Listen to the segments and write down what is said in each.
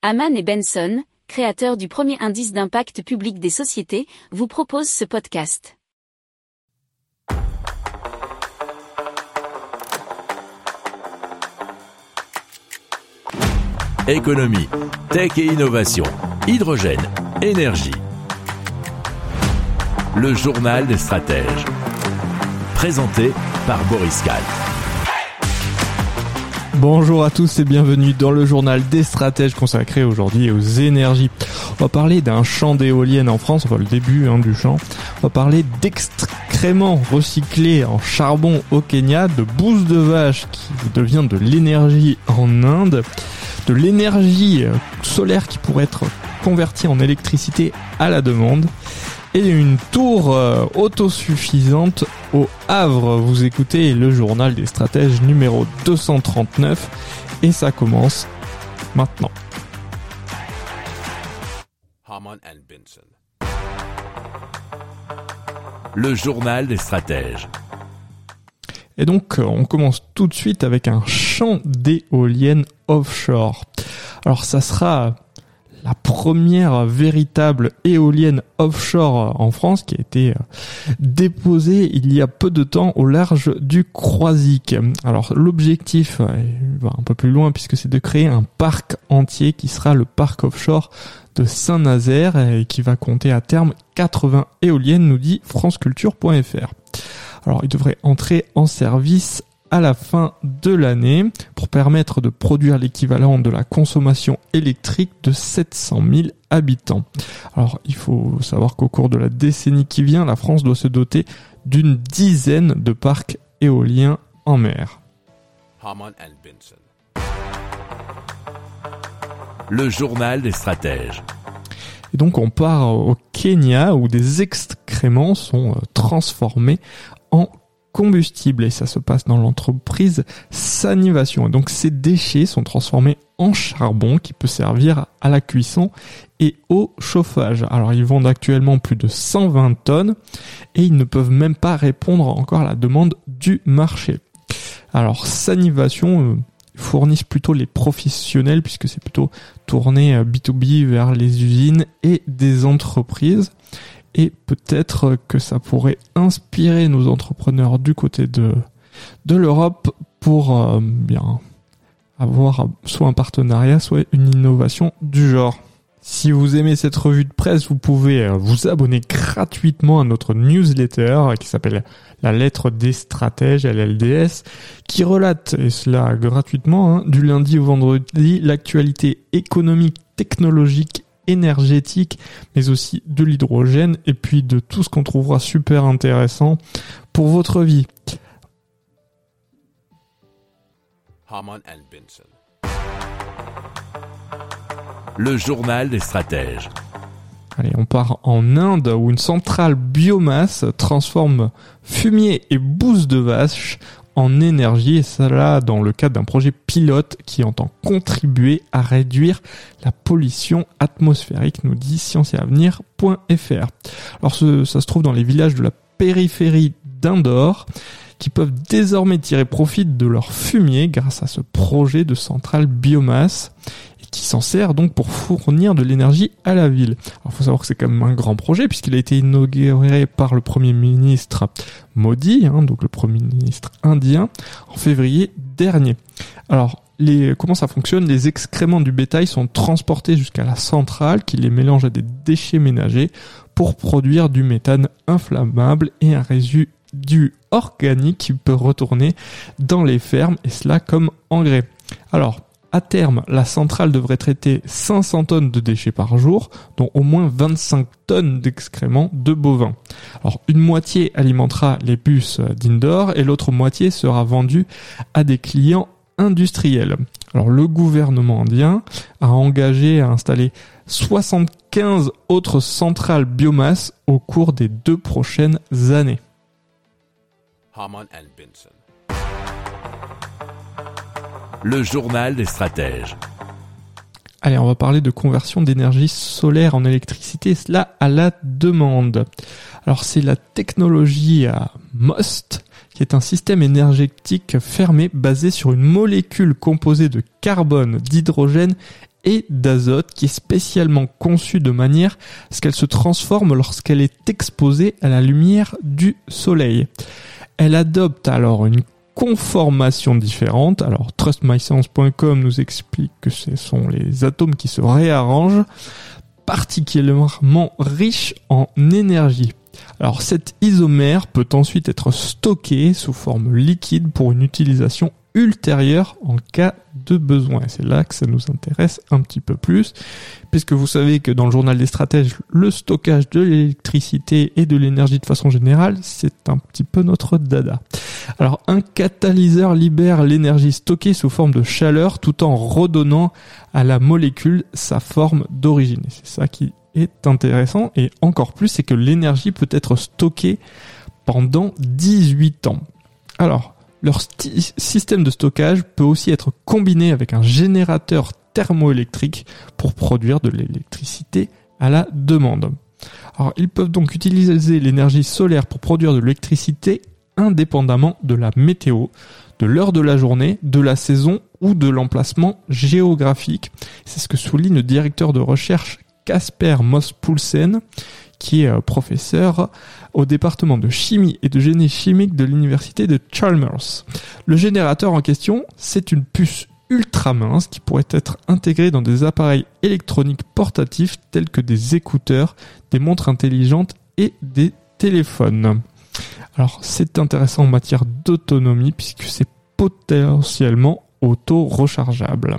Haman et Benson, créateurs du premier indice d'impact public des sociétés, vous proposent ce podcast. Économie, tech et innovation, hydrogène, énergie. Le journal des stratèges. Présenté par Boris Kahl. Bonjour à tous et bienvenue dans le journal des stratèges consacré aujourd'hui aux énergies. On va parler d'un champ d'éoliennes en France, enfin le début hein, du champ. On va parler d'excréments recyclés en charbon au Kenya, de bouse de vache qui devient de l'énergie en Inde, de l'énergie euh, solaire qui pourrait être convertie en électricité à la demande et une tour euh, autosuffisante au Havre. Vous écoutez le journal des stratèges numéro 239 et ça commence maintenant. Le journal des stratèges. Et donc, on commence tout de suite avec un champ d'éoliennes offshore. Alors, ça sera la première véritable éolienne offshore en France qui a été euh, déposée il y a peu de temps au large du Croisic. Alors l'objectif va un peu plus loin puisque c'est de créer un parc entier qui sera le parc offshore de Saint-Nazaire et qui va compter à terme 80 éoliennes nous dit franceculture.fr. Alors il devrait entrer en service à la fin de l'année pour permettre de produire l'équivalent de la consommation électrique de 700 000 habitants. Alors il faut savoir qu'au cours de la décennie qui vient, la France doit se doter d'une dizaine de parcs éoliens en mer. Le journal des stratèges. Et donc on part au Kenya où des excréments sont euh, transformés combustible et ça se passe dans l'entreprise Sanivation. donc ces déchets sont transformés en charbon qui peut servir à la cuisson et au chauffage. Alors ils vendent actuellement plus de 120 tonnes et ils ne peuvent même pas répondre encore à la demande du marché. Alors Sanivation euh, fournissent plutôt les professionnels puisque c'est plutôt tourné B2B euh, vers les usines et des entreprises et peut-être que ça pourrait inspirer nos entrepreneurs du côté de, de l'Europe pour euh, bien avoir soit un partenariat, soit une innovation du genre. Si vous aimez cette revue de presse, vous pouvez euh, vous abonner gratuitement à notre newsletter qui s'appelle La lettre des stratèges, LLDS, qui relate, et cela gratuitement, hein, du lundi au vendredi, l'actualité économique, technologique énergétique, mais aussi de l'hydrogène et puis de tout ce qu'on trouvera super intéressant pour votre vie. Le journal des stratèges. Allez, on part en Inde où une centrale biomasse transforme fumier et bouse de vache en énergie et cela dans le cadre d'un projet pilote qui entend contribuer à réduire la pollution atmosphérique, nous dit scienceetavenir.fr. Alors ça se trouve dans les villages de la périphérie d'Indore qui peuvent désormais tirer profit de leur fumier grâce à ce projet de centrale biomasse qui s'en sert donc pour fournir de l'énergie à la ville. Alors faut savoir que c'est quand même un grand projet puisqu'il a été inauguré par le Premier ministre Modi, hein, donc le Premier ministre indien, en février dernier. Alors comment ça fonctionne? Les excréments du bétail sont transportés jusqu'à la centrale qui les mélange à des déchets ménagers pour produire du méthane inflammable et un résidu organique qui peut retourner dans les fermes et cela comme engrais. Alors, à terme, la centrale devrait traiter 500 tonnes de déchets par jour, dont au moins 25 tonnes d'excréments de bovins. Alors, une moitié alimentera les bus d'indoor et l'autre moitié sera vendue à des clients industriels. Alors, le gouvernement indien a engagé à installer 75 autres centrales biomasse au cours des deux prochaines années. Le journal des stratèges. Allez, on va parler de conversion d'énergie solaire en électricité, cela à la demande. Alors c'est la technologie à MOST, qui est un système énergétique fermé basé sur une molécule composée de carbone, d'hydrogène et d'azote qui est spécialement conçue de manière à ce qu'elle se transforme lorsqu'elle est exposée à la lumière du soleil. Elle adopte alors une conformation différente. Alors trustmyscience.com nous explique que ce sont les atomes qui se réarrangent particulièrement riches en énergie. Alors cet isomère peut ensuite être stocké sous forme liquide pour une utilisation ultérieure en cas de besoin. Et c'est là que ça nous intéresse un petit peu plus, puisque vous savez que dans le journal des stratèges, le stockage de l'électricité et de l'énergie de façon générale, c'est un petit peu notre dada. Alors un catalyseur libère l'énergie stockée sous forme de chaleur tout en redonnant à la molécule sa forme d'origine. C'est ça qui est intéressant et encore plus, c'est que l'énergie peut être stockée pendant 18 ans. Alors, leur système de stockage peut aussi être combiné avec un générateur thermoélectrique pour produire de l'électricité à la demande. Ils peuvent donc utiliser l'énergie solaire pour produire de l'électricité indépendamment de la météo, de l'heure de la journée, de la saison ou de l'emplacement géographique. C'est ce que souligne le directeur de recherche Casper Mospulsen, qui est euh, professeur au département de chimie et de génie chimique de l'université de Chalmers. Le générateur en question, c'est une puce ultra mince qui pourrait être intégrée dans des appareils électroniques portatifs tels que des écouteurs, des montres intelligentes et des téléphones. Alors c'est intéressant en matière d'autonomie puisque c'est potentiellement auto-rechargeable.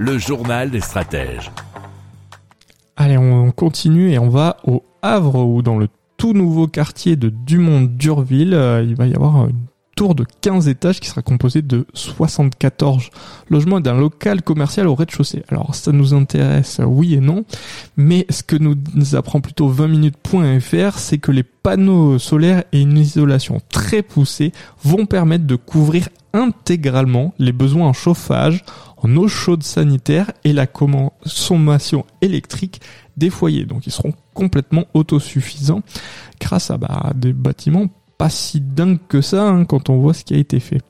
Le journal des stratèges. Allez, on continue et on va au Havre où dans le tout nouveau quartier de Dumont-Durville, euh, il va y avoir une tour de 15 étages qui sera composée de 74 logements et d'un local commercial au rez-de-chaussée. Alors ça nous intéresse, oui et non, mais ce que nous apprend plutôt 20 minutes.fr, c'est que les panneaux solaires et une isolation très poussée vont permettre de couvrir intégralement les besoins en chauffage, en eau chaude sanitaire et la consommation électrique des foyers. Donc ils seront complètement autosuffisants grâce à bah, des bâtiments pas si dingues que ça hein, quand on voit ce qui a été fait.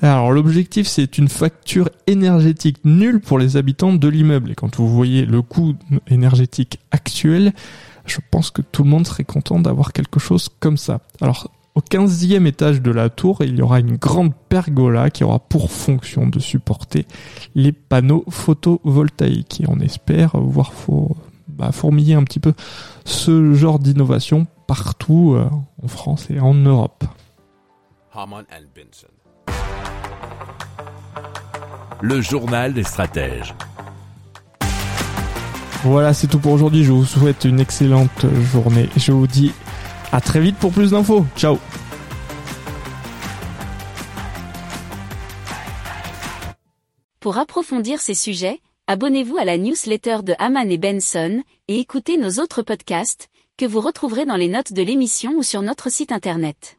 Alors l'objectif c'est une facture énergétique nulle pour les habitants de l'immeuble et quand vous voyez le coût énergétique actuel, je pense que tout le monde serait content d'avoir quelque chose comme ça. Alors au 15e étage de la tour, il y aura une grande pergola qui aura pour fonction de supporter les panneaux photovoltaïques. Et on espère voir bah, fourmiller un petit peu ce genre d'innovation partout euh, en France et en Europe. Le journal des stratèges. Voilà, c'est tout pour aujourd'hui. Je vous souhaite une excellente journée. Je vous dis à très vite pour plus d'infos. Ciao Pour approfondir ces sujets, abonnez-vous à la newsletter de Haman et Benson et écoutez nos autres podcasts que vous retrouverez dans les notes de l'émission ou sur notre site internet.